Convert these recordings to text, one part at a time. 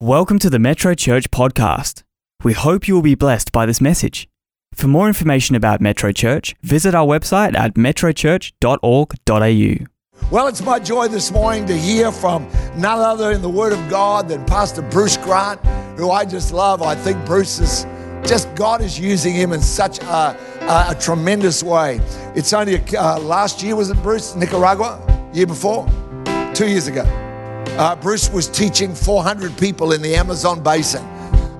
Welcome to the Metro Church podcast. We hope you will be blessed by this message. For more information about Metro Church, visit our website at metrochurch.org.au. Well, it's my joy this morning to hear from none other in the Word of God than Pastor Bruce Grant, who I just love. I think Bruce is just, God is using him in such a, a, a tremendous way. It's only uh, last year, was it Bruce? Nicaragua? Year before? Two years ago. Uh, Bruce was teaching 400 people in the Amazon basin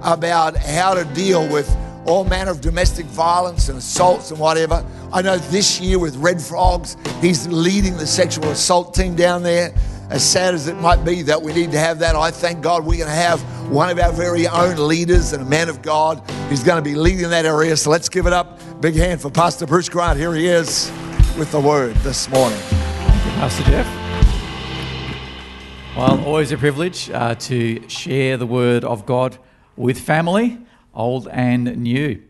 about how to deal with all manner of domestic violence and assaults and whatever. I know this year with Red Frogs, he's leading the sexual assault team down there. As sad as it might be that we need to have that, I thank God we're going to have one of our very own leaders and a man of God who's going to be leading that area. So let's give it up. Big hand for Pastor Bruce Grant. Here he is with the word this morning. Pastor Jeff. Well, always a privilege uh, to share the word of God with family, old and new.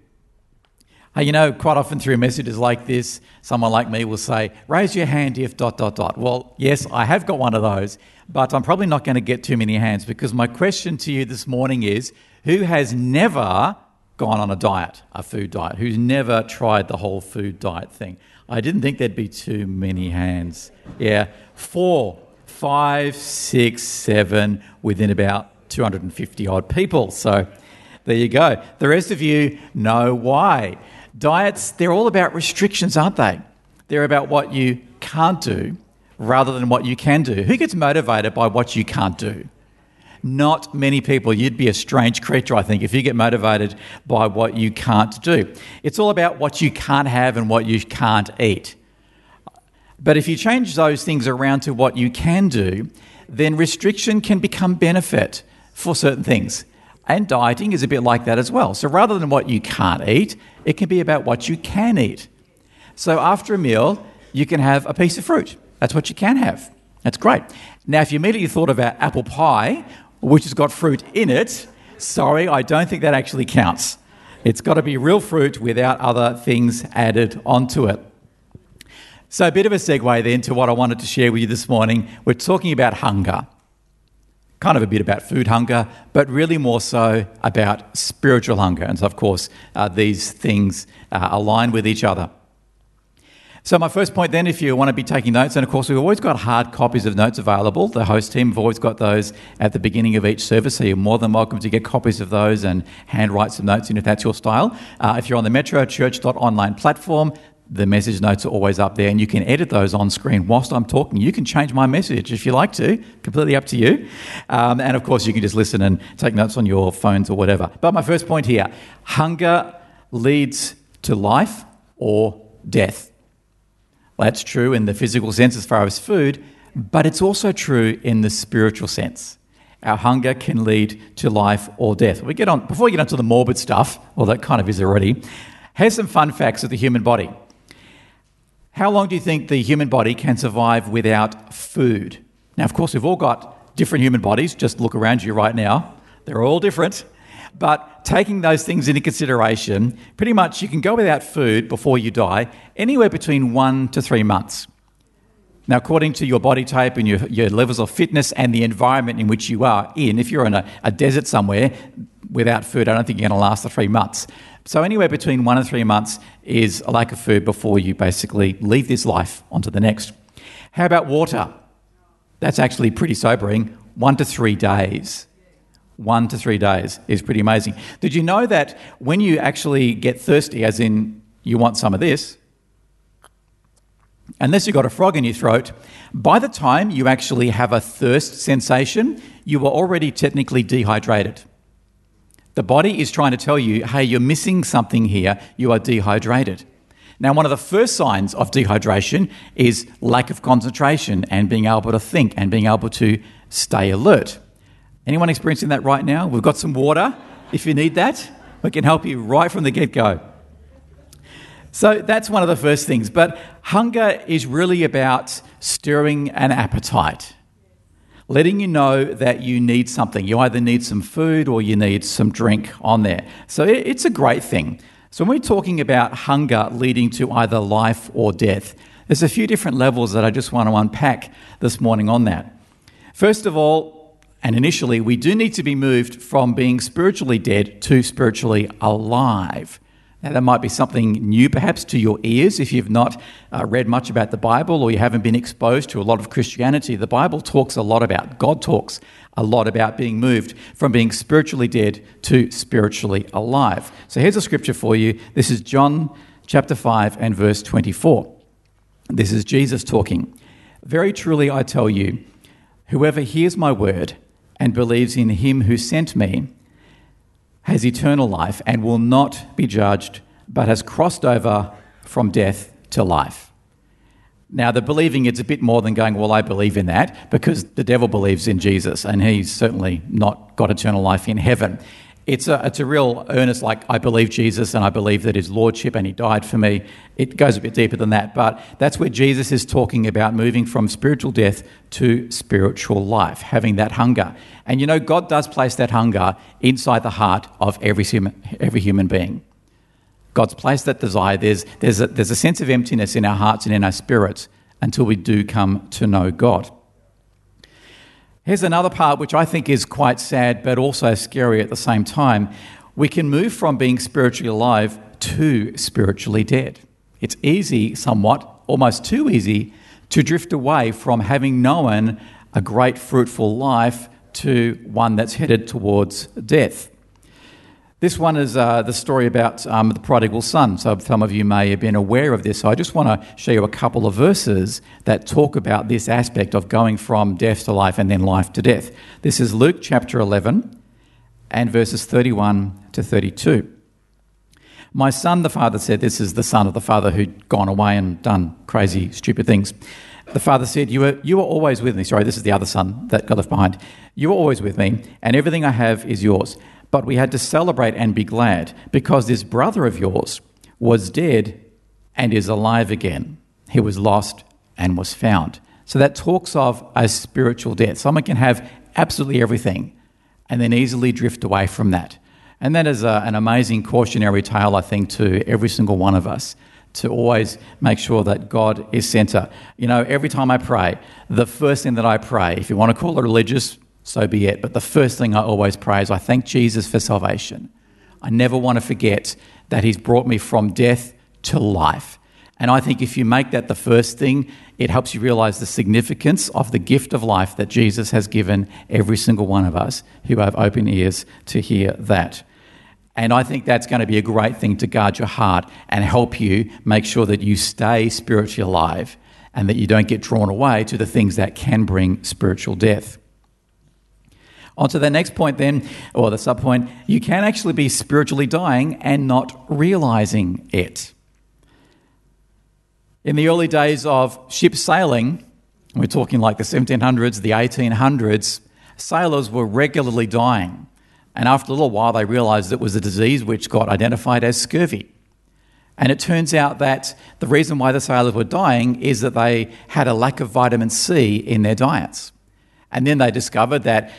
Uh, you know, quite often through messages like this, someone like me will say, Raise your hand if dot dot dot. Well, yes, I have got one of those, but I'm probably not going to get too many hands because my question to you this morning is Who has never gone on a diet, a food diet? Who's never tried the whole food diet thing? I didn't think there'd be too many hands. Yeah, four five, six, seven within about 250 odd people. So there you go. The rest of you know why. Diets, they're all about restrictions, aren't they? They're about what you can't do rather than what you can do. Who gets motivated by what you can't do? Not many people. You'd be a strange creature, I think, if you get motivated by what you can't do. It's all about what you can't have and what you can't eat. But if you change those things around to what you can do, then restriction can become benefit for certain things. And dieting is a bit like that as well. So rather than what you can't eat, it can be about what you can eat. So after a meal, you can have a piece of fruit. That's what you can have. That's great. Now, if you immediately thought about apple pie, which has got fruit in it, sorry, I don't think that actually counts. It's got to be real fruit without other things added onto it. So, a bit of a segue then to what I wanted to share with you this morning. We're talking about hunger, kind of a bit about food hunger, but really more so about spiritual hunger. And so, of course, uh, these things uh, align with each other. So, my first point then, if you want to be taking notes, and of course, we've always got hard copies of notes available. The host team have always got those at the beginning of each service, so you're more than welcome to get copies of those and handwrite some notes in if that's your style. Uh, if you're on the metrochurch.online platform, the message notes are always up there and you can edit those on screen whilst I'm talking. You can change my message if you like to, completely up to you. Um, and of course, you can just listen and take notes on your phones or whatever. But my first point here hunger leads to life or death. That's true in the physical sense as far as food, but it's also true in the spiritual sense. Our hunger can lead to life or death. We get on before we get onto the morbid stuff, well, that kind of is already. Here's some fun facts of the human body. How long do you think the human body can survive without food? Now, of course, we've all got different human bodies. Just look around you right now. They're all different. But taking those things into consideration, pretty much you can go without food before you die anywhere between one to three months. Now, according to your body type and your, your levels of fitness and the environment in which you are in, if you're in a, a desert somewhere without food, I don't think you're going to last the three months. So, anywhere between one and three months is a lack of food before you basically leave this life onto the next. How about water? That's actually pretty sobering. One to three days. One to three days is pretty amazing. Did you know that when you actually get thirsty, as in you want some of this, unless you've got a frog in your throat, by the time you actually have a thirst sensation, you are already technically dehydrated. The body is trying to tell you, hey, you're missing something here, you are dehydrated. Now, one of the first signs of dehydration is lack of concentration and being able to think and being able to stay alert. Anyone experiencing that right now? We've got some water. If you need that, we can help you right from the get go. So that's one of the first things. But hunger is really about stirring an appetite letting you know that you need something. You either need some food or you need some drink on there. So it's a great thing. So when we're talking about hunger leading to either life or death, there's a few different levels that I just want to unpack this morning on that. First of all, And initially, we do need to be moved from being spiritually dead to spiritually alive. Now, that might be something new perhaps to your ears if you've not uh, read much about the Bible or you haven't been exposed to a lot of Christianity. The Bible talks a lot about, God talks a lot about being moved from being spiritually dead to spiritually alive. So here's a scripture for you. This is John chapter 5 and verse 24. This is Jesus talking. Very truly I tell you, whoever hears my word and believes in him who sent me, has eternal life and will not be judged, but has crossed over from death to life. Now, the believing it's a bit more than going, Well, I believe in that, because the devil believes in Jesus, and he's certainly not got eternal life in heaven. It's a, it's a real earnest, like, I believe Jesus and I believe that his lordship and he died for me. It goes a bit deeper than that, but that's where Jesus is talking about moving from spiritual death to spiritual life, having that hunger. And you know, God does place that hunger inside the heart of every human, every human being. God's placed that desire. There's, there's, a, there's a sense of emptiness in our hearts and in our spirits until we do come to know God. Here's another part which I think is quite sad but also scary at the same time. We can move from being spiritually alive to spiritually dead. It's easy, somewhat, almost too easy, to drift away from having known a great fruitful life to one that's headed towards death. This one is uh, the story about um, the prodigal son. So, some of you may have been aware of this. So, I just want to show you a couple of verses that talk about this aspect of going from death to life and then life to death. This is Luke chapter 11 and verses 31 to 32. My son, the father said, This is the son of the father who'd gone away and done crazy, stupid things. The father said, you were, you were always with me. Sorry, this is the other son that got left behind. You were always with me, and everything I have is yours. But we had to celebrate and be glad because this brother of yours was dead and is alive again. He was lost and was found. So that talks of a spiritual death. Someone can have absolutely everything and then easily drift away from that. And that is a, an amazing cautionary tale, I think, to every single one of us to always make sure that God is center. You know, every time I pray, the first thing that I pray, if you want to call it religious, so be it. But the first thing I always pray is I thank Jesus for salvation. I never want to forget that He's brought me from death to life. And I think if you make that the first thing, it helps you realize the significance of the gift of life that Jesus has given every single one of us who have open ears to hear that. And I think that's going to be a great thing to guard your heart and help you make sure that you stay spiritually alive and that you don't get drawn away to the things that can bring spiritual death. On to the next point, then, or the sub point, you can actually be spiritually dying and not realizing it. In the early days of ship sailing, we're talking like the 1700s, the 1800s, sailors were regularly dying. And after a little while, they realized it was a disease which got identified as scurvy. And it turns out that the reason why the sailors were dying is that they had a lack of vitamin C in their diets. And then they discovered that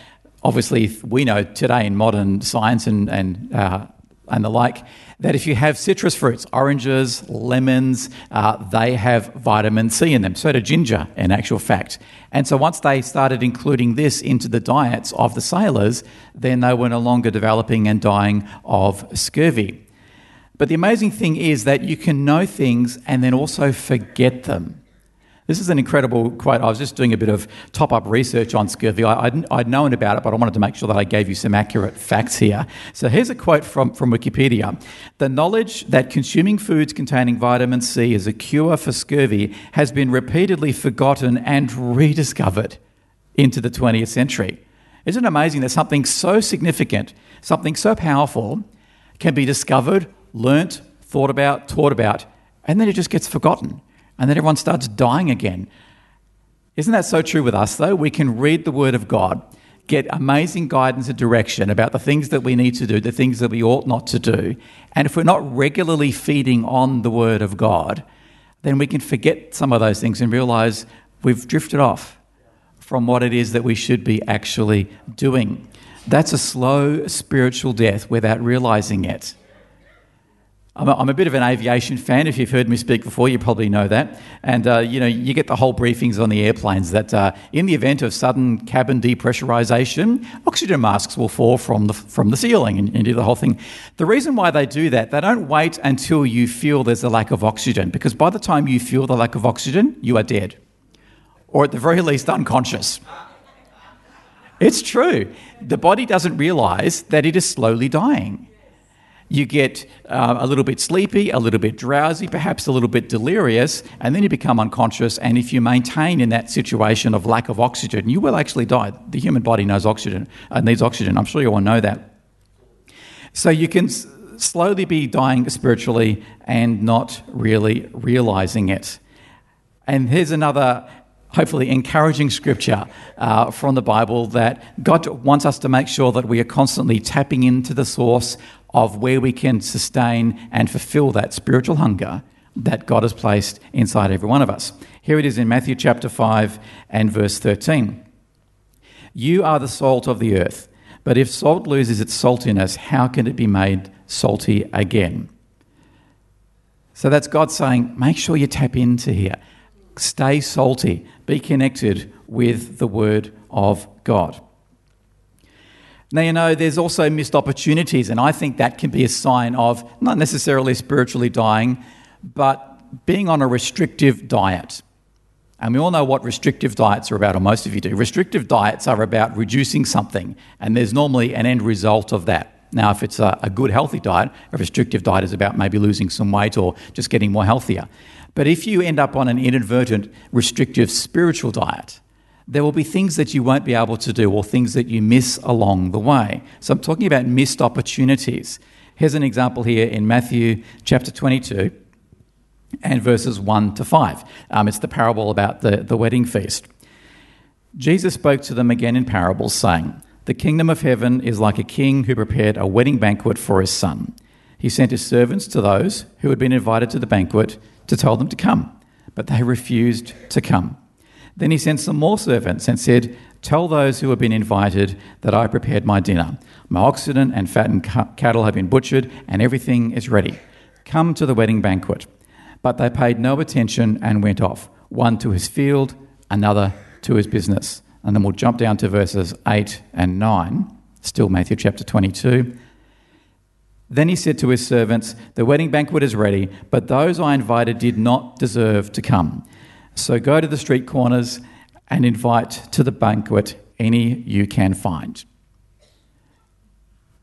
obviously we know today in modern science and, and, uh, and the like that if you have citrus fruits, oranges, lemons, uh, they have vitamin C in them. So do ginger, in actual fact. And so once they started including this into the diets of the sailors, then they were no longer developing and dying of scurvy. But the amazing thing is that you can know things and then also forget them. This is an incredible quote. I was just doing a bit of top up research on scurvy. I, would I'd known about it, but I wanted to make sure that I gave you some accurate facts here. So here's a quote from, from Wikipedia The knowledge that consuming foods containing vitamin C is a cure for scurvy has been repeatedly forgotten and rediscovered into the 20th century. Isn't it amazing that something so significant, something so powerful, can be discovered, learnt, thought about, taught about, and then it just gets forgotten? And then everyone starts dying again. Isn't that so true with us, though? We can read the Word of God, get amazing guidance and direction about the things that we need to do, the things that we ought not to do. And if we're not regularly feeding on the Word of God, then we can forget some of those things and realize we've drifted off from what it is that we should be actually doing. That's a slow spiritual death without realizing it. I'm a, I'm a bit of an aviation fan. If you've heard me speak before, you probably know that. And uh, you know, you get the whole briefings on the airplanes that uh, in the event of sudden cabin depressurization, oxygen masks will fall from the from the ceiling and, and do the whole thing. The reason why they do that, they don't wait until you feel there's a lack of oxygen, because by the time you feel the lack of oxygen, you are dead, or at the very least unconscious. It's true. The body doesn't realize that it is slowly dying you get uh, a little bit sleepy, a little bit drowsy, perhaps a little bit delirious, and then you become unconscious. And if you maintain in that situation of lack of oxygen, you will actually die. The human body knows oxygen, uh, needs oxygen. I'm sure you all know that. So you can s- slowly be dying spiritually and not really realizing it. And here's another hopefully encouraging scripture uh, from the Bible that God wants us to make sure that we are constantly tapping into the source of where we can sustain and fulfill that spiritual hunger that God has placed inside every one of us. Here it is in Matthew chapter 5 and verse 13. You are the salt of the earth, but if salt loses its saltiness, how can it be made salty again? So that's God saying, make sure you tap into here. Stay salty. Be connected with the Word of God. Now, you know, there's also missed opportunities, and I think that can be a sign of not necessarily spiritually dying, but being on a restrictive diet. And we all know what restrictive diets are about, or most of you do. Restrictive diets are about reducing something, and there's normally an end result of that. Now, if it's a, a good, healthy diet, a restrictive diet is about maybe losing some weight or just getting more healthier. But if you end up on an inadvertent, restrictive spiritual diet, there will be things that you won't be able to do or things that you miss along the way. So I'm talking about missed opportunities. Here's an example here in Matthew chapter 22 and verses 1 to 5. Um, it's the parable about the, the wedding feast. Jesus spoke to them again in parables, saying, The kingdom of heaven is like a king who prepared a wedding banquet for his son. He sent his servants to those who had been invited to the banquet to tell them to come, but they refused to come. Then he sent some more servants and said, Tell those who have been invited that I prepared my dinner. My oxen and fattened cattle have been butchered, and everything is ready. Come to the wedding banquet. But they paid no attention and went off, one to his field, another to his business. And then we'll jump down to verses 8 and 9, still Matthew chapter 22. Then he said to his servants, The wedding banquet is ready, but those I invited did not deserve to come. So go to the street corners and invite to the banquet any you can find.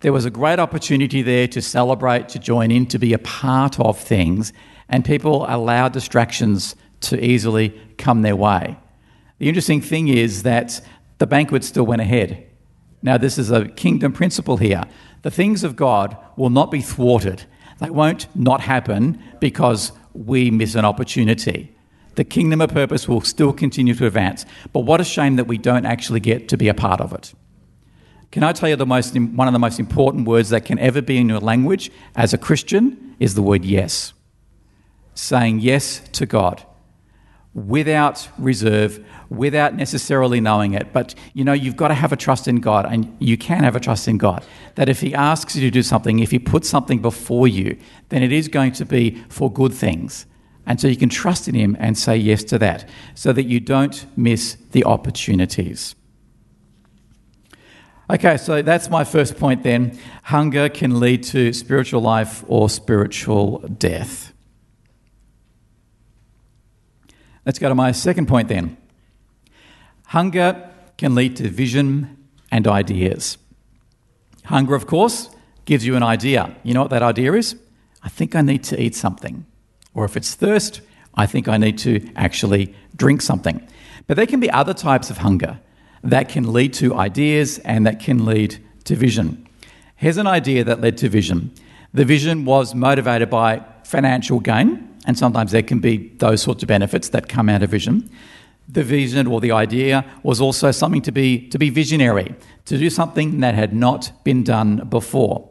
There was a great opportunity there to celebrate, to join in, to be a part of things, and people allowed distractions to easily come their way. The interesting thing is that the banquet still went ahead. Now, this is a kingdom principle here. The things of God will not be thwarted, they won't not happen because we miss an opportunity the kingdom of purpose will still continue to advance. But what a shame that we don't actually get to be a part of it. Can I tell you the most, one of the most important words that can ever be in your language as a Christian is the word yes. Saying yes to God without reserve, without necessarily knowing it. But you know, you've got to have a trust in God, and you can have a trust in God. That if He asks you to do something, if He puts something before you, then it is going to be for good things. And so you can trust in Him and say yes to that so that you don't miss the opportunities. Okay, so that's my first point then. Hunger can lead to spiritual life or spiritual death. Let's go to my second point then. Hunger can lead to vision and ideas. Hunger, of course, gives you an idea. You know what that idea is? I think I need to eat something. Or if it's thirst, I think I need to actually drink something. But there can be other types of hunger that can lead to ideas and that can lead to vision. Here's an idea that led to vision. The vision was motivated by financial gain, and sometimes there can be those sorts of benefits that come out of vision. The vision or the idea was also something to be, to be visionary, to do something that had not been done before.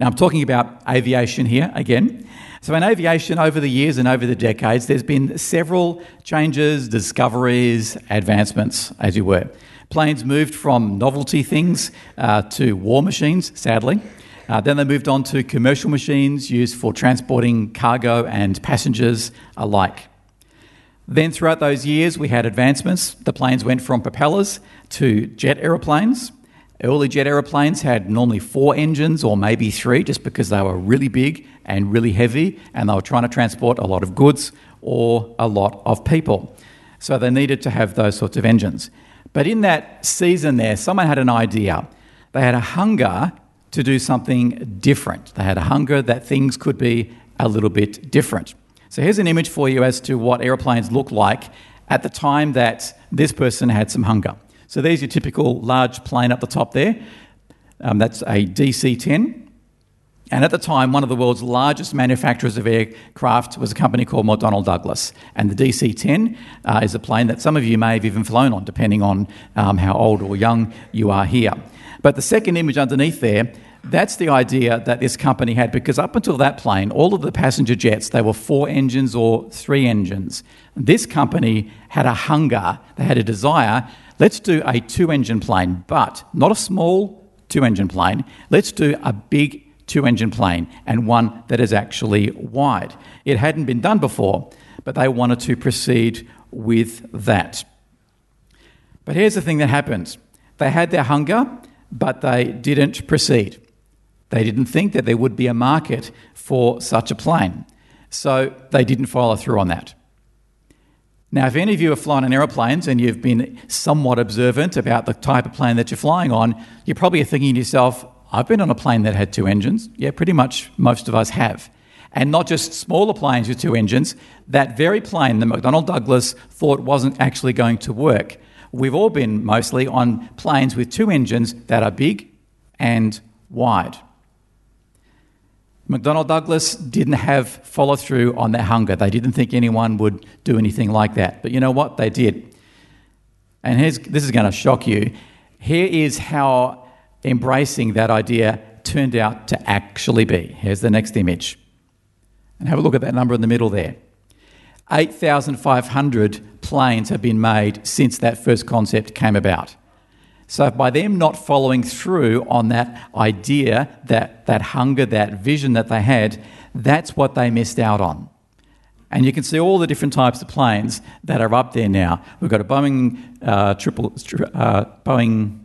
Now, I'm talking about aviation here again. So, in aviation, over the years and over the decades, there's been several changes, discoveries, advancements, as you were. Planes moved from novelty things uh, to war machines, sadly. Uh, then they moved on to commercial machines used for transporting cargo and passengers alike. Then, throughout those years, we had advancements. The planes went from propellers to jet aeroplanes. Early jet aeroplanes had normally four engines or maybe three just because they were really big and really heavy and they were trying to transport a lot of goods or a lot of people. So they needed to have those sorts of engines. But in that season there, someone had an idea. They had a hunger to do something different. They had a hunger that things could be a little bit different. So here's an image for you as to what aeroplanes looked like at the time that this person had some hunger. So there's your typical large plane up the top there. Um, that's a DC 10. And at the time, one of the world's largest manufacturers of aircraft was a company called McDonnell Douglas. And the DC 10 uh, is a plane that some of you may have even flown on, depending on um, how old or young you are here. But the second image underneath there, that's the idea that this company had, because up until that plane, all of the passenger jets, they were four engines or three engines. This company had a hunger, they had a desire let's do a two engine plane, but not a small two engine plane. Let's do a big two engine plane and one that is actually wide. It hadn't been done before, but they wanted to proceed with that. But here's the thing that happens they had their hunger, but they didn't proceed. They didn't think that there would be a market for such a plane. So they didn't follow through on that. Now, if any of you have flown in aeroplanes and you've been somewhat observant about the type of plane that you're flying on, you're probably thinking to yourself, I've been on a plane that had two engines. Yeah, pretty much most of us have. And not just smaller planes with two engines, that very plane the McDonnell Douglas thought wasn't actually going to work. We've all been mostly on planes with two engines that are big and wide. McDonnell Douglas didn't have follow through on their hunger. They didn't think anyone would do anything like that. But you know what? They did. And this is going to shock you. Here is how embracing that idea turned out to actually be. Here's the next image. And have a look at that number in the middle there. 8,500 planes have been made since that first concept came about. So, by them not following through on that idea, that, that hunger, that vision that they had, that's what they missed out on. And you can see all the different types of planes that are up there now. We've got a Boeing uh, triple, uh, Boeing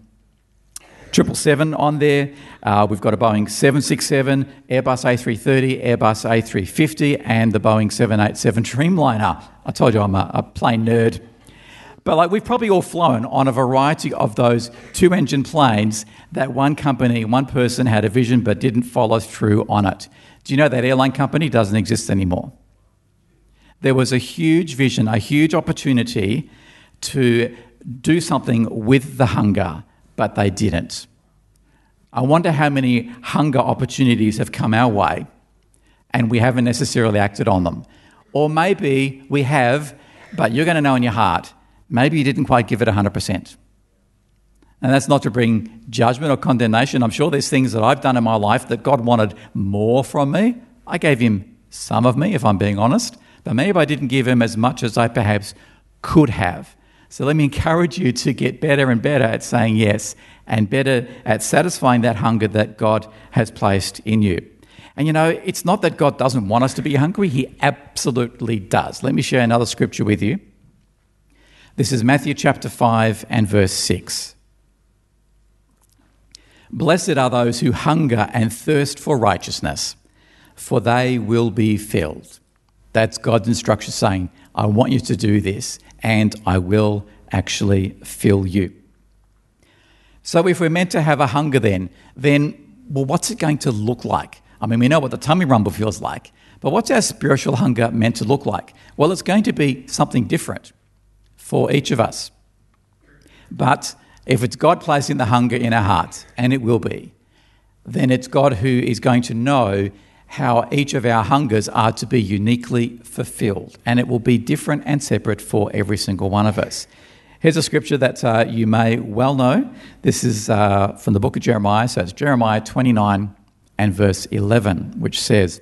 777 on there. Uh, we've got a Boeing 767, Airbus A330, Airbus A350, and the Boeing 787 Dreamliner. I told you I'm a, a plane nerd. But like we've probably all flown on a variety of those two engine planes that one company, one person had a vision but didn't follow through on it. Do you know that airline company doesn't exist anymore? There was a huge vision, a huge opportunity to do something with the hunger, but they didn't. I wonder how many hunger opportunities have come our way and we haven't necessarily acted on them. Or maybe we have, but you're going to know in your heart maybe you didn't quite give it 100%. And that's not to bring judgment or condemnation. I'm sure there's things that I've done in my life that God wanted more from me. I gave Him some of me, if I'm being honest, but maybe I didn't give Him as much as I perhaps could have. So let me encourage you to get better and better at saying yes and better at satisfying that hunger that God has placed in you. And you know, it's not that God doesn't want us to be hungry, He absolutely does. Let me share another scripture with you. This is Matthew chapter 5 and verse 6. Blessed are those who hunger and thirst for righteousness, for they will be filled. That's God's instruction saying, I want you to do this, and I will actually fill you. So, if we're meant to have a hunger, then, then, well, what's it going to look like? I mean, we know what the tummy rumble feels like, but what's our spiritual hunger meant to look like? Well, it's going to be something different for each of us. But if it's God placing the hunger in our hearts, and it will be, then it's God who is going to know how each of our hungers are to be uniquely fulfilled. And it will be different and separate for every single one of us. Here's a scripture that uh, you may well know. This is uh, from the book of Jeremiah. So it's Jeremiah 29 and verse 11, which says,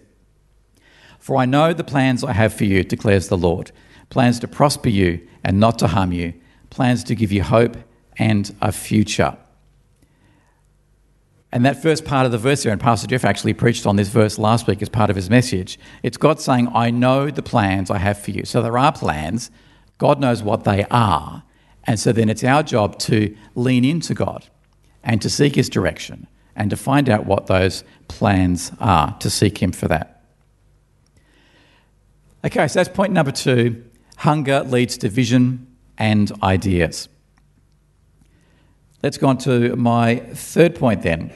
For I know the plans I have for you, declares the Lord plans to prosper you and not to harm you, plans to give you hope and a future. And that first part of the verse here, and Pastor Jeff actually preached on this verse last week as part of his message. It's God saying, I know the plans I have for you. So there are plans. God knows what they are. And so then it's our job to lean into God and to seek his direction and to find out what those plans are, to seek him for that. Okay, so that's point number two hunger leads to vision and ideas. Let's go on to my third point then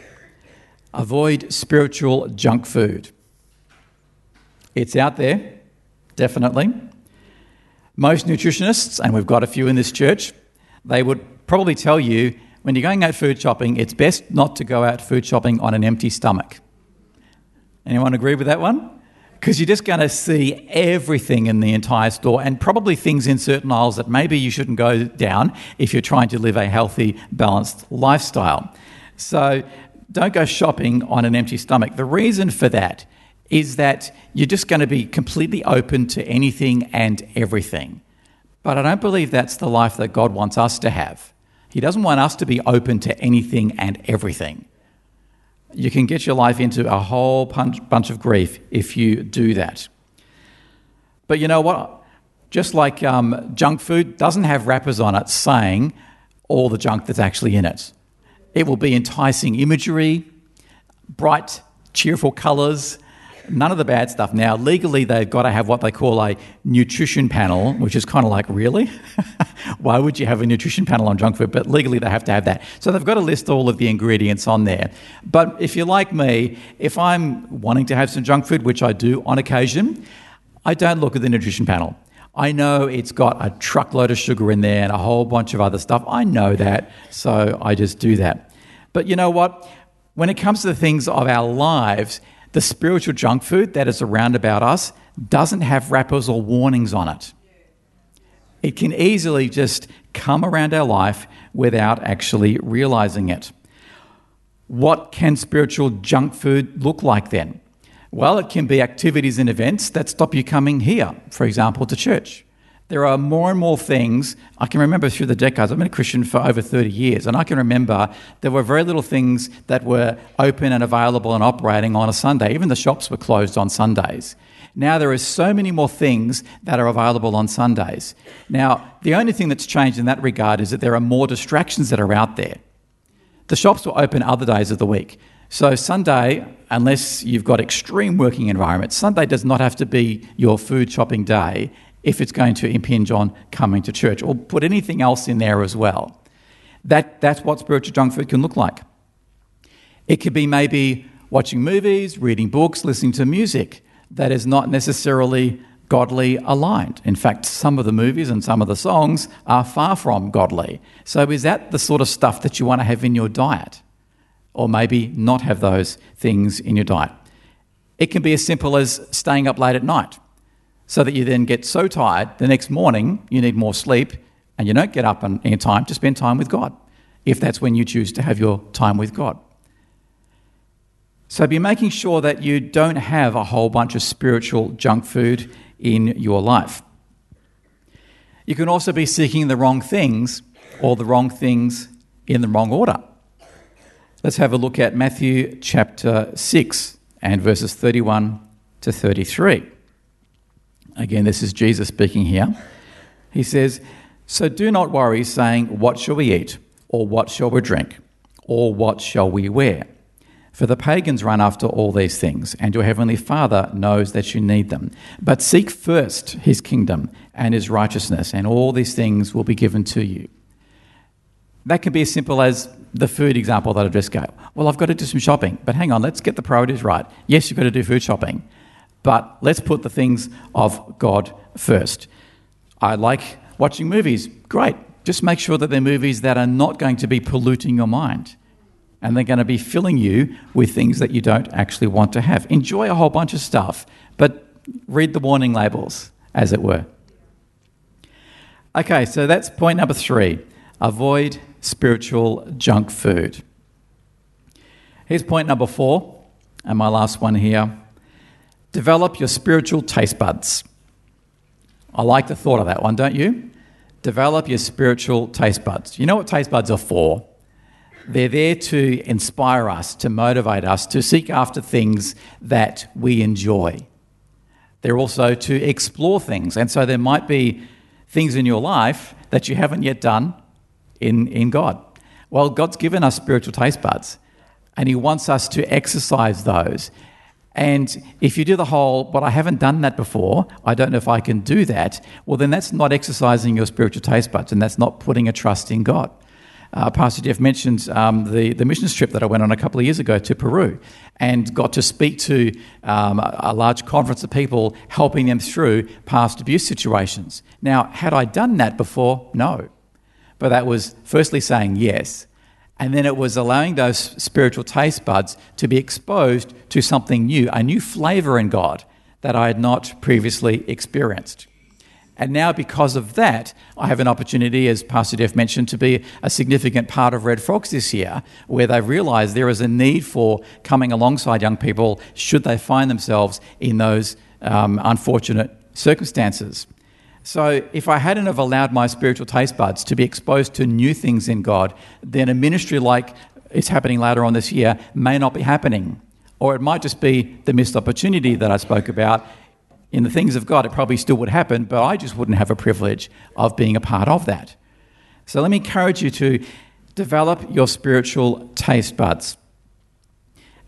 avoid spiritual junk food. It's out there, definitely. Most nutritionists, and we've got a few in this church, they would probably tell you when you're going out food shopping, it's best not to go out food shopping on an empty stomach. Anyone agree with that one? Because you're just going to see everything in the entire store and probably things in certain aisles that maybe you shouldn't go down if you're trying to live a healthy, balanced lifestyle. So don't go shopping on an empty stomach. The reason for that is that you're just going to be completely open to anything and everything. But I don't believe that's the life that God wants us to have. He doesn't want us to be open to anything and everything. You can get your life into a whole bunch of grief if you do that. But you know what? Just like um, junk food doesn't have wrappers on it saying all the junk that's actually in it. It will be enticing imagery, bright, cheerful colours, none of the bad stuff. Now, legally, they've got to have what they call a nutrition panel, which is kind of like, really? Why would you have a nutrition panel on junk food? But legally, they have to have that. So they've got to list all of the ingredients on there. But if you're like me, if I'm wanting to have some junk food, which I do on occasion, I don't look at the nutrition panel. I know it's got a truckload of sugar in there and a whole bunch of other stuff. I know that, so I just do that. But you know what? When it comes to the things of our lives, the spiritual junk food that is around about us doesn't have wrappers or warnings on it. It can easily just come around our life without actually realizing it. What can spiritual junk food look like then? Well, it can be activities and events that stop you coming here, for example, to church. There are more and more things. I can remember through the decades, I've been a Christian for over 30 years, and I can remember there were very little things that were open and available and operating on a Sunday. Even the shops were closed on Sundays. Now there are so many more things that are available on Sundays. Now, the only thing that's changed in that regard is that there are more distractions that are out there. The shops were open other days of the week. So, Sunday, unless you've got extreme working environments, Sunday does not have to be your food shopping day if it's going to impinge on coming to church, or put anything else in there as well. That, that's what spiritual junk food can look like. It could be maybe watching movies, reading books, listening to music that is not necessarily godly aligned. In fact, some of the movies and some of the songs are far from godly. So, is that the sort of stuff that you want to have in your diet? Or maybe not have those things in your diet? It can be as simple as staying up late at night so that you then get so tired the next morning you need more sleep and you don't get up in, time to spend time with God, if that's when you choose to have your time with God. So be making sure that you don't have a whole bunch of spiritual junk food in your life. You can also be seeking the wrong things or the wrong things in the wrong order. Let's have a look at Matthew chapter 6 and verses 31 to 33. Again, this is Jesus speaking here. He says, So do not worry, saying, What shall we eat? Or what shall we drink? Or what shall we wear? For the pagans run after all these things, and your heavenly Father knows that you need them. But seek first his kingdom and his righteousness, and all these things will be given to you. That can be as simple as the food example that I just gave. Well, I've got to do some shopping, but hang on, let's get the priorities right. Yes, you've got to do food shopping, but let's put the things of God first. I like watching movies. Great. Just make sure that they're movies that are not going to be polluting your mind and they're going to be filling you with things that you don't actually want to have. Enjoy a whole bunch of stuff, but read the warning labels, as it were. Okay, so that's point number three avoid spiritual junk food. Here's point number four, and my last one here Develop your spiritual taste buds. I like the thought of that one, don't you? Develop your spiritual taste buds. You know what taste buds are for? They're there to inspire us, to motivate us, to seek after things that we enjoy. They're also to explore things. And so there might be things in your life that you haven't yet done in, in God. Well, God's given us spiritual taste buds, and He wants us to exercise those. And if you do the whole, but I haven't done that before, I don't know if I can do that, well, then that's not exercising your spiritual taste buds, and that's not putting a trust in God. Uh, Pastor Jeff mentioned um, the, the mission trip that I went on a couple of years ago to Peru and got to speak to um, a large conference of people, helping them through past abuse situations. Now, had I done that before? No. But that was firstly saying yes. And then it was allowing those spiritual taste buds to be exposed to something new, a new flavor in God that I had not previously experienced. And now, because of that, I have an opportunity, as Pastor Jeff mentioned, to be a significant part of Red Frogs this year, where they've realised there is a need for coming alongside young people should they find themselves in those um, unfortunate circumstances. So, if I hadn't have allowed my spiritual taste buds to be exposed to new things in God, then a ministry like it's happening later on this year may not be happening. Or it might just be the missed opportunity that I spoke about in the things of God, it probably still would happen, but I just wouldn't have a privilege of being a part of that. So let me encourage you to develop your spiritual taste buds.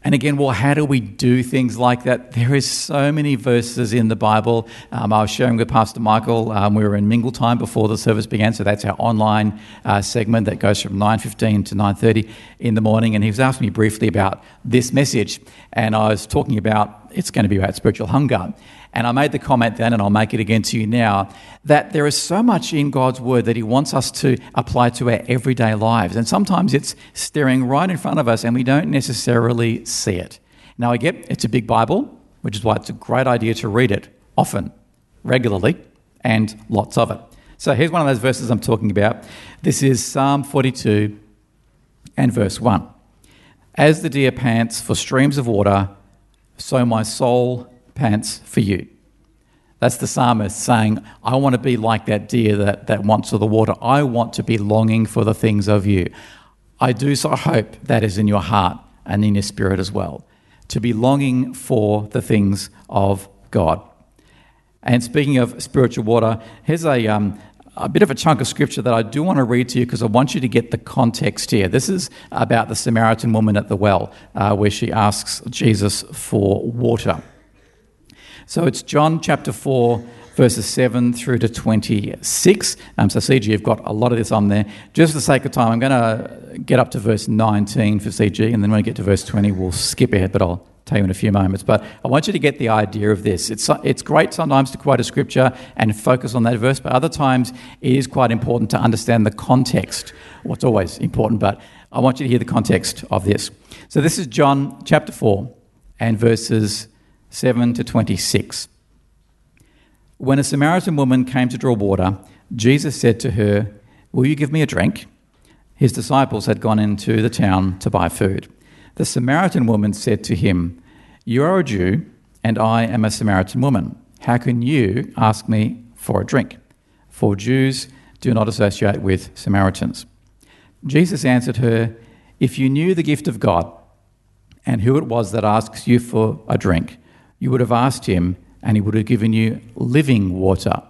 And again, well, how do we do things like that? There is so many verses in the Bible. Um, I was sharing with Pastor Michael. Um, we were in mingle time before the service began, so that's our online uh, segment that goes from 9:15 to 9:30 in the morning. And he was asking me briefly about this message, and I was talking about it's going to be about spiritual hunger. And I made the comment then, and I'll make it again to you now, that there is so much in God's Word that He wants us to apply to our everyday lives. And sometimes it's staring right in front of us and we don't necessarily see it. Now, I get it's a big Bible, which is why it's a great idea to read it often, regularly, and lots of it. So here's one of those verses I'm talking about. This is Psalm 42 and verse 1. As the deer pants for streams of water, so my soul pants for you. That's the psalmist saying, I want to be like that deer that, that wants of the water. I want to be longing for the things of you. I do so hope that is in your heart and in your spirit as well, to be longing for the things of God. And speaking of spiritual water, here's a, um, a bit of a chunk of scripture that I do want to read to you because I want you to get the context here. This is about the Samaritan woman at the well, uh, where she asks Jesus for water. So it's John chapter 4, verses 7 through to 26. Um, so, CG, you've got a lot of this on there. Just for the sake of time, I'm going to get up to verse 19 for CG, and then when we get to verse 20, we'll skip ahead, but I'll tell you in a few moments. But I want you to get the idea of this. It's, it's great sometimes to quote a scripture and focus on that verse, but other times it is quite important to understand the context. What's always important, but I want you to hear the context of this. So, this is John chapter 4 and verses 7 to 26. When a Samaritan woman came to draw water, Jesus said to her, Will you give me a drink? His disciples had gone into the town to buy food. The Samaritan woman said to him, You are a Jew, and I am a Samaritan woman. How can you ask me for a drink? For Jews do not associate with Samaritans. Jesus answered her, If you knew the gift of God and who it was that asks you for a drink, you would have asked him, and he would have given you living water.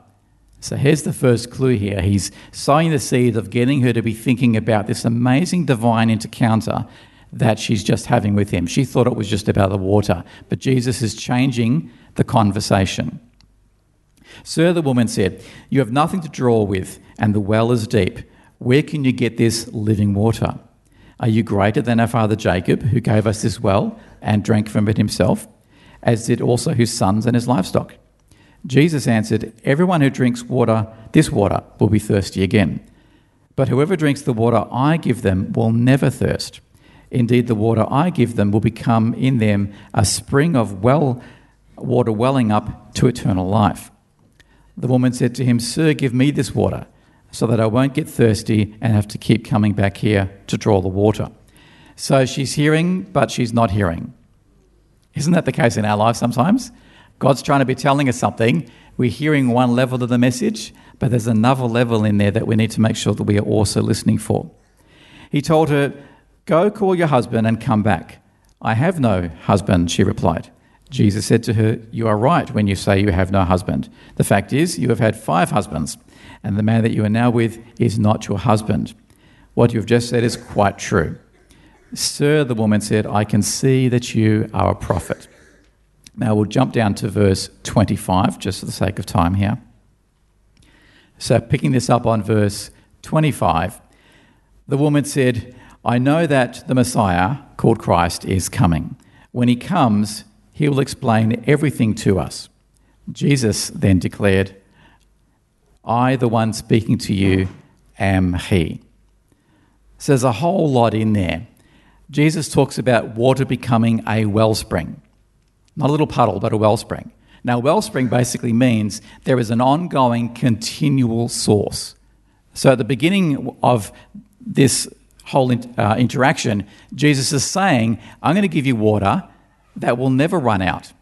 So here's the first clue here. He's sowing the seed of getting her to be thinking about this amazing divine encounter that she's just having with him. She thought it was just about the water, but Jesus is changing the conversation. Sir, the woman said, You have nothing to draw with, and the well is deep. Where can you get this living water? Are you greater than our father Jacob, who gave us this well and drank from it himself? as did also his sons and his livestock. Jesus answered, Everyone who drinks water, this water, will be thirsty again. But whoever drinks the water I give them will never thirst. Indeed, the water I give them will become in them a spring of well water welling up to eternal life. The woman said to him, Sir, give me this water, so that I won't get thirsty and have to keep coming back here to draw the water. So she's hearing, but she's not hearing. Isn't that the case in our lives sometimes? God's trying to be telling us something. We're hearing one level of the message, but there's another level in there that we need to make sure that we are also listening for. He told her, Go call your husband and come back. I have no husband, she replied. Jesus said to her, You are right when you say you have no husband. The fact is, you have had five husbands, and the man that you are now with is not your husband. What you have just said is quite true. Sir, the woman said, I can see that you are a prophet. Now we'll jump down to verse 25, just for the sake of time here. So, picking this up on verse 25, the woman said, I know that the Messiah, called Christ, is coming. When he comes, he will explain everything to us. Jesus then declared, I, the one speaking to you, am he. So there's a whole lot in there. Jesus talks about water becoming a wellspring, not a little puddle, but a wellspring. Now, wellspring basically means there is an ongoing, continual source. So, at the beginning of this whole uh, interaction, Jesus is saying, I'm going to give you water that will never run out.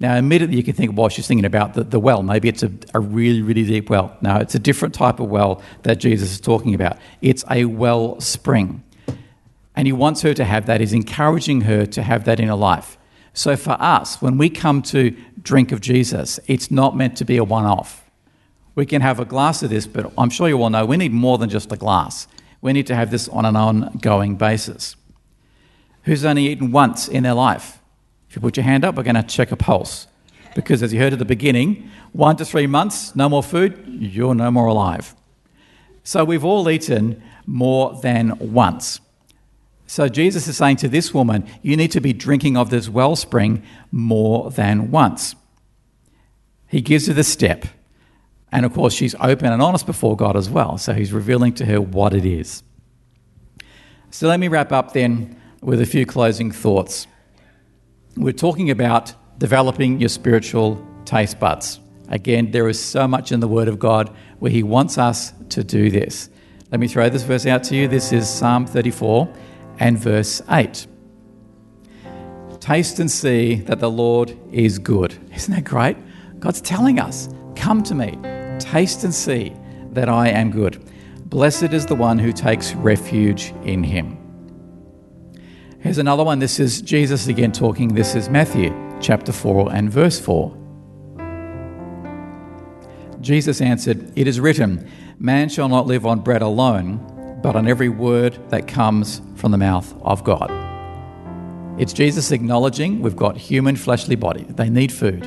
Now, immediately you can think, well, she's thinking about the, the well. Maybe it's a, a really, really deep well. No, it's a different type of well that Jesus is talking about. It's a well spring. And he wants her to have that. He's encouraging her to have that in her life. So for us, when we come to drink of Jesus, it's not meant to be a one off. We can have a glass of this, but I'm sure you all know we need more than just a glass. We need to have this on an ongoing basis. Who's only eaten once in their life? If you put your hand up, we're going to check a pulse. Because as you heard at the beginning, one to three months, no more food, you're no more alive. So we've all eaten more than once. So Jesus is saying to this woman, you need to be drinking of this wellspring more than once. He gives her the step. And of course, she's open and honest before God as well. So he's revealing to her what it is. So let me wrap up then with a few closing thoughts. We're talking about developing your spiritual taste buds. Again, there is so much in the Word of God where He wants us to do this. Let me throw this verse out to you. This is Psalm 34 and verse 8. Taste and see that the Lord is good. Isn't that great? God's telling us, Come to me, taste and see that I am good. Blessed is the one who takes refuge in Him. Here's another one. This is Jesus again talking. This is Matthew chapter 4 and verse 4. Jesus answered, It is written, Man shall not live on bread alone, but on every word that comes from the mouth of God. It's Jesus acknowledging we've got human fleshly body. They need food,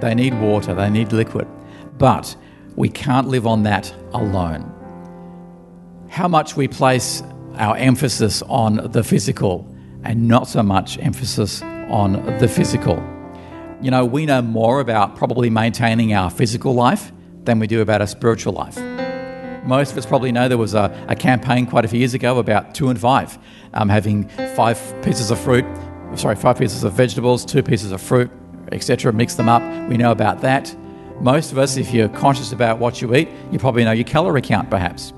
they need water, they need liquid. But we can't live on that alone. How much we place our emphasis on the physical and not so much emphasis on the physical. You know, we know more about probably maintaining our physical life than we do about our spiritual life. Most of us probably know there was a, a campaign quite a few years ago about two and five, um, having five pieces of fruit, sorry, five pieces of vegetables, two pieces of fruit, etc., mix them up. We know about that. Most of us, if you're conscious about what you eat, you probably know your calorie count perhaps.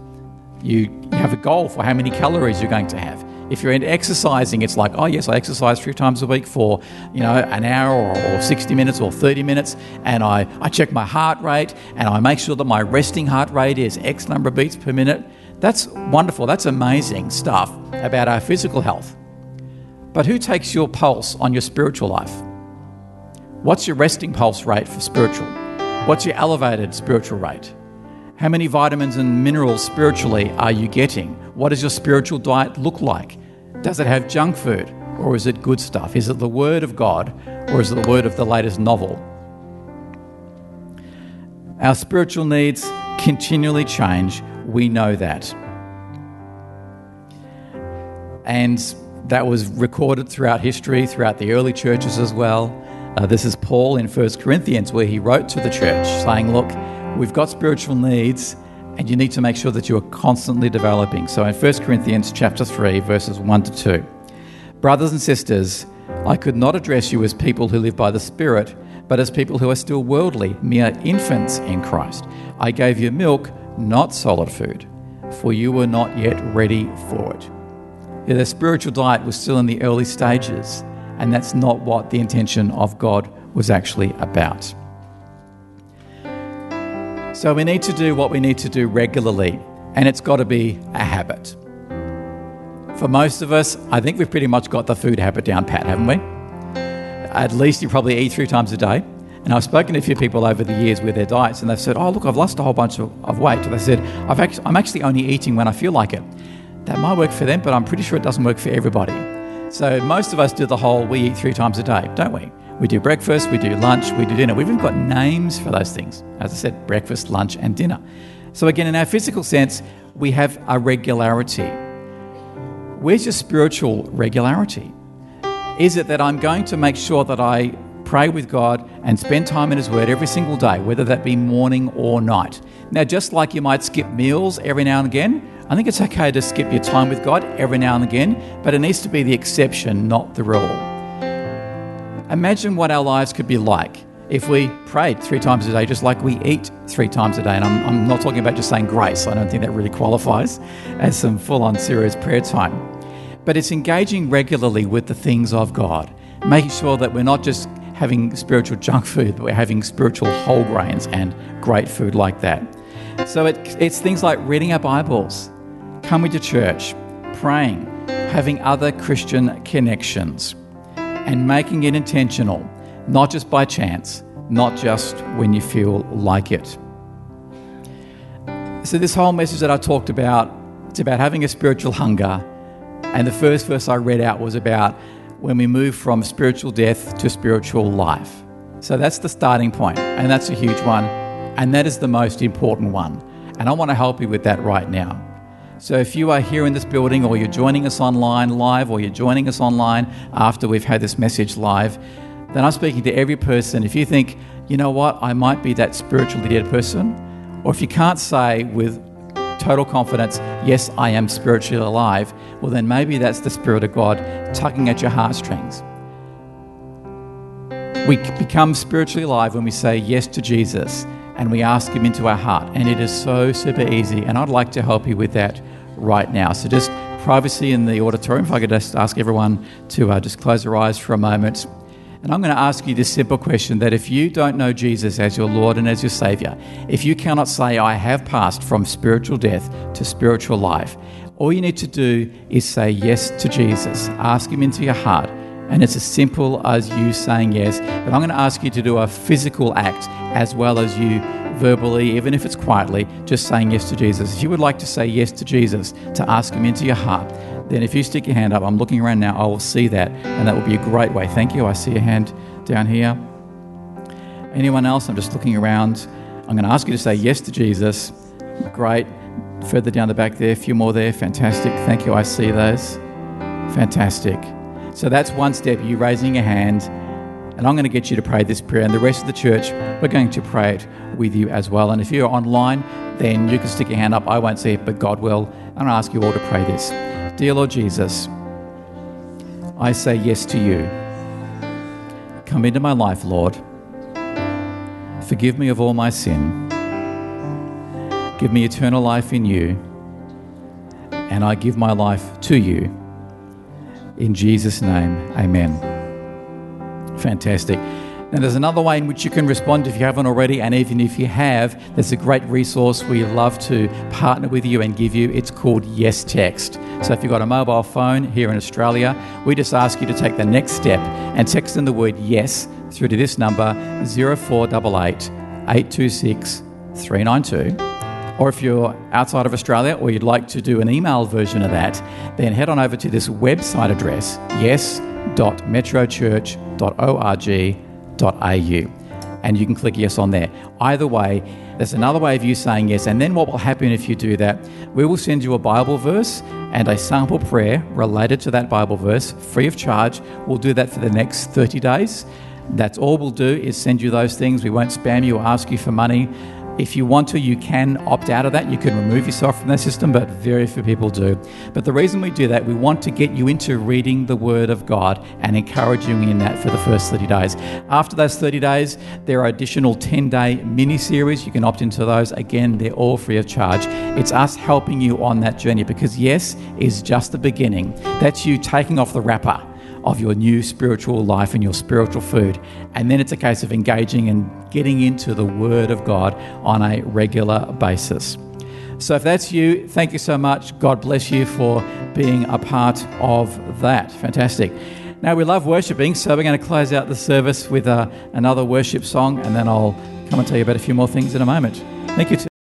You, have a goal for how many calories you're going to have. If you're into exercising, it's like, oh yes, I exercise three times a week for, you know, an hour or, or 60 minutes or 30 minutes, and I, I check my heart rate and I make sure that my resting heart rate is X number of beats per minute. That's wonderful. That's amazing stuff about our physical health. But who takes your pulse on your spiritual life? What's your resting pulse rate for spiritual? What's your elevated spiritual rate? How many vitamins and minerals spiritually are you getting? What does your spiritual diet look like? Does it have junk food or is it good stuff? Is it the Word of God or is it the Word of the latest novel? Our spiritual needs continually change. We know that. And that was recorded throughout history, throughout the early churches as well. Uh, this is Paul in 1 Corinthians, where he wrote to the church saying, Look, we've got spiritual needs and you need to make sure that you are constantly developing. So in 1 Corinthians chapter 3 verses 1 to 2. Brothers and sisters, I could not address you as people who live by the Spirit, but as people who are still worldly, mere infants in Christ. I gave you milk, not solid food, for you were not yet ready for it. Yeah, the spiritual diet was still in the early stages, and that's not what the intention of God was actually about. So we need to do what we need to do regularly, and it's got to be a habit. For most of us, I think we've pretty much got the food habit down pat, haven't we? At least you probably eat three times a day. And I've spoken to a few people over the years with their diets, and they've said, Oh, look, I've lost a whole bunch of, weight. And they said, I've actually, I'm actually only eating when I feel like it. That might work for them, but I'm pretty sure it doesn't work for everybody. So most of us do the whole we eat three times a day, don't we? We do breakfast, we do lunch, we do dinner. We've even got names for those things. As I said, breakfast, lunch, and dinner. So, again, in our physical sense, we have a regularity. Where's your spiritual regularity? Is it that I'm going to make sure that I pray with God and spend time in His Word every single day, whether that be morning or night? Now, just like you might skip meals every now and again, I think it's okay to skip your time with God every now and again, but it needs to be the exception, not the rule. Imagine what our lives could be like if we prayed three times a day, just like we eat three times a day. And I'm, I'm not talking about just saying grace, I don't think that really qualifies as some full on serious prayer time. But it's engaging regularly with the things of God, making sure that we're not just having spiritual junk food, but we're having spiritual whole grains and great food like that. So it, it's things like reading our Bibles, coming to church, praying, having other Christian connections and making it intentional, not just by chance, not just when you feel like it. So, this whole message that I talked about, it's about having a spiritual hunger. And the first verse I read out was about when we move from spiritual death to spiritual life. So, that's the starting point, and that's a huge one. And that is the most important one. And I want to help you with that right now. So if you are here in this building, or you're joining us online live, or you're joining us online after we've had this message live, then I'm speaking to every person. If you think, you know what, I might be that spiritually dead person, or if you can't say with total confidence, yes, I am spiritually alive, well, then maybe that's the Spirit of God tugging at your heartstrings. We become spiritually alive when we say yes to Jesus and we ask Him into our heart. And it is so super easy. And I'd like to help you with that right now. So, just privacy in the auditorium, if I could just ask everyone to uh, just close their eyes for a moment. And I'm going to ask you this simple question that if you don't know Jesus as your Lord and as your Savior, if you cannot say, I have passed from spiritual death to spiritual life, all you need to do is say yes to Jesus. Ask Him into your heart. And it's as simple as you saying yes. But I'm going to ask you to do a physical act as well as you verbally, even if it's quietly, just saying yes to Jesus. If you would like to say yes to Jesus, to ask Him into your heart, then if you stick your hand up, I'm looking around now, I will see that. And that will be a great way. Thank you. I see a hand down here. Anyone else? I'm just looking around. I'm going to ask you to say yes to Jesus. Great. Further down the back there, a few more there. Fantastic. Thank you. I see those. Fantastic. So that's one step, you raising your hand. And I'm going to get you to pray this prayer. And the rest of the church, we're going to pray it with you as well. And if you're online, then you can stick your hand up. I won't see it, but God will. I'm going to ask you all to pray this. Dear Lord Jesus, I say yes to you. Come into my life, Lord. Forgive me of all my sin. Give me eternal life in you. And I give my life to you. In Jesus' name, amen. Fantastic. Now, there's another way in which you can respond if you haven't already, and even if you have, there's a great resource we love to partner with you and give you. It's called Yes Text. So, if you've got a mobile phone here in Australia, we just ask you to take the next step and text in the word yes through to this number 0488 826 392. Or if you're outside of Australia or you'd like to do an email version of that, then head on over to this website address, yes.metrochurch.org.au, and you can click yes on there. Either way, there's another way of you saying yes. And then what will happen if you do that? We will send you a Bible verse and a sample prayer related to that Bible verse, free of charge. We'll do that for the next 30 days. That's all we'll do is send you those things. We won't spam you or ask you for money. If you want to, you can opt out of that. You can remove yourself from that system, but very few people do. But the reason we do that, we want to get you into reading the Word of God and encouraging you in that for the first 30 days. After those 30 days, there are additional 10 day mini series. You can opt into those. Again, they're all free of charge. It's us helping you on that journey because yes is just the beginning. That's you taking off the wrapper of your new spiritual life and your spiritual food. And then it's a case of engaging and getting into the Word of God on a regular basis. So if that's you, thank you so much. God bless you for being a part of that. Fantastic. Now, we love worshiping, so we're going to close out the service with uh, another worship song, and then I'll come and tell you about a few more things in a moment. Thank you.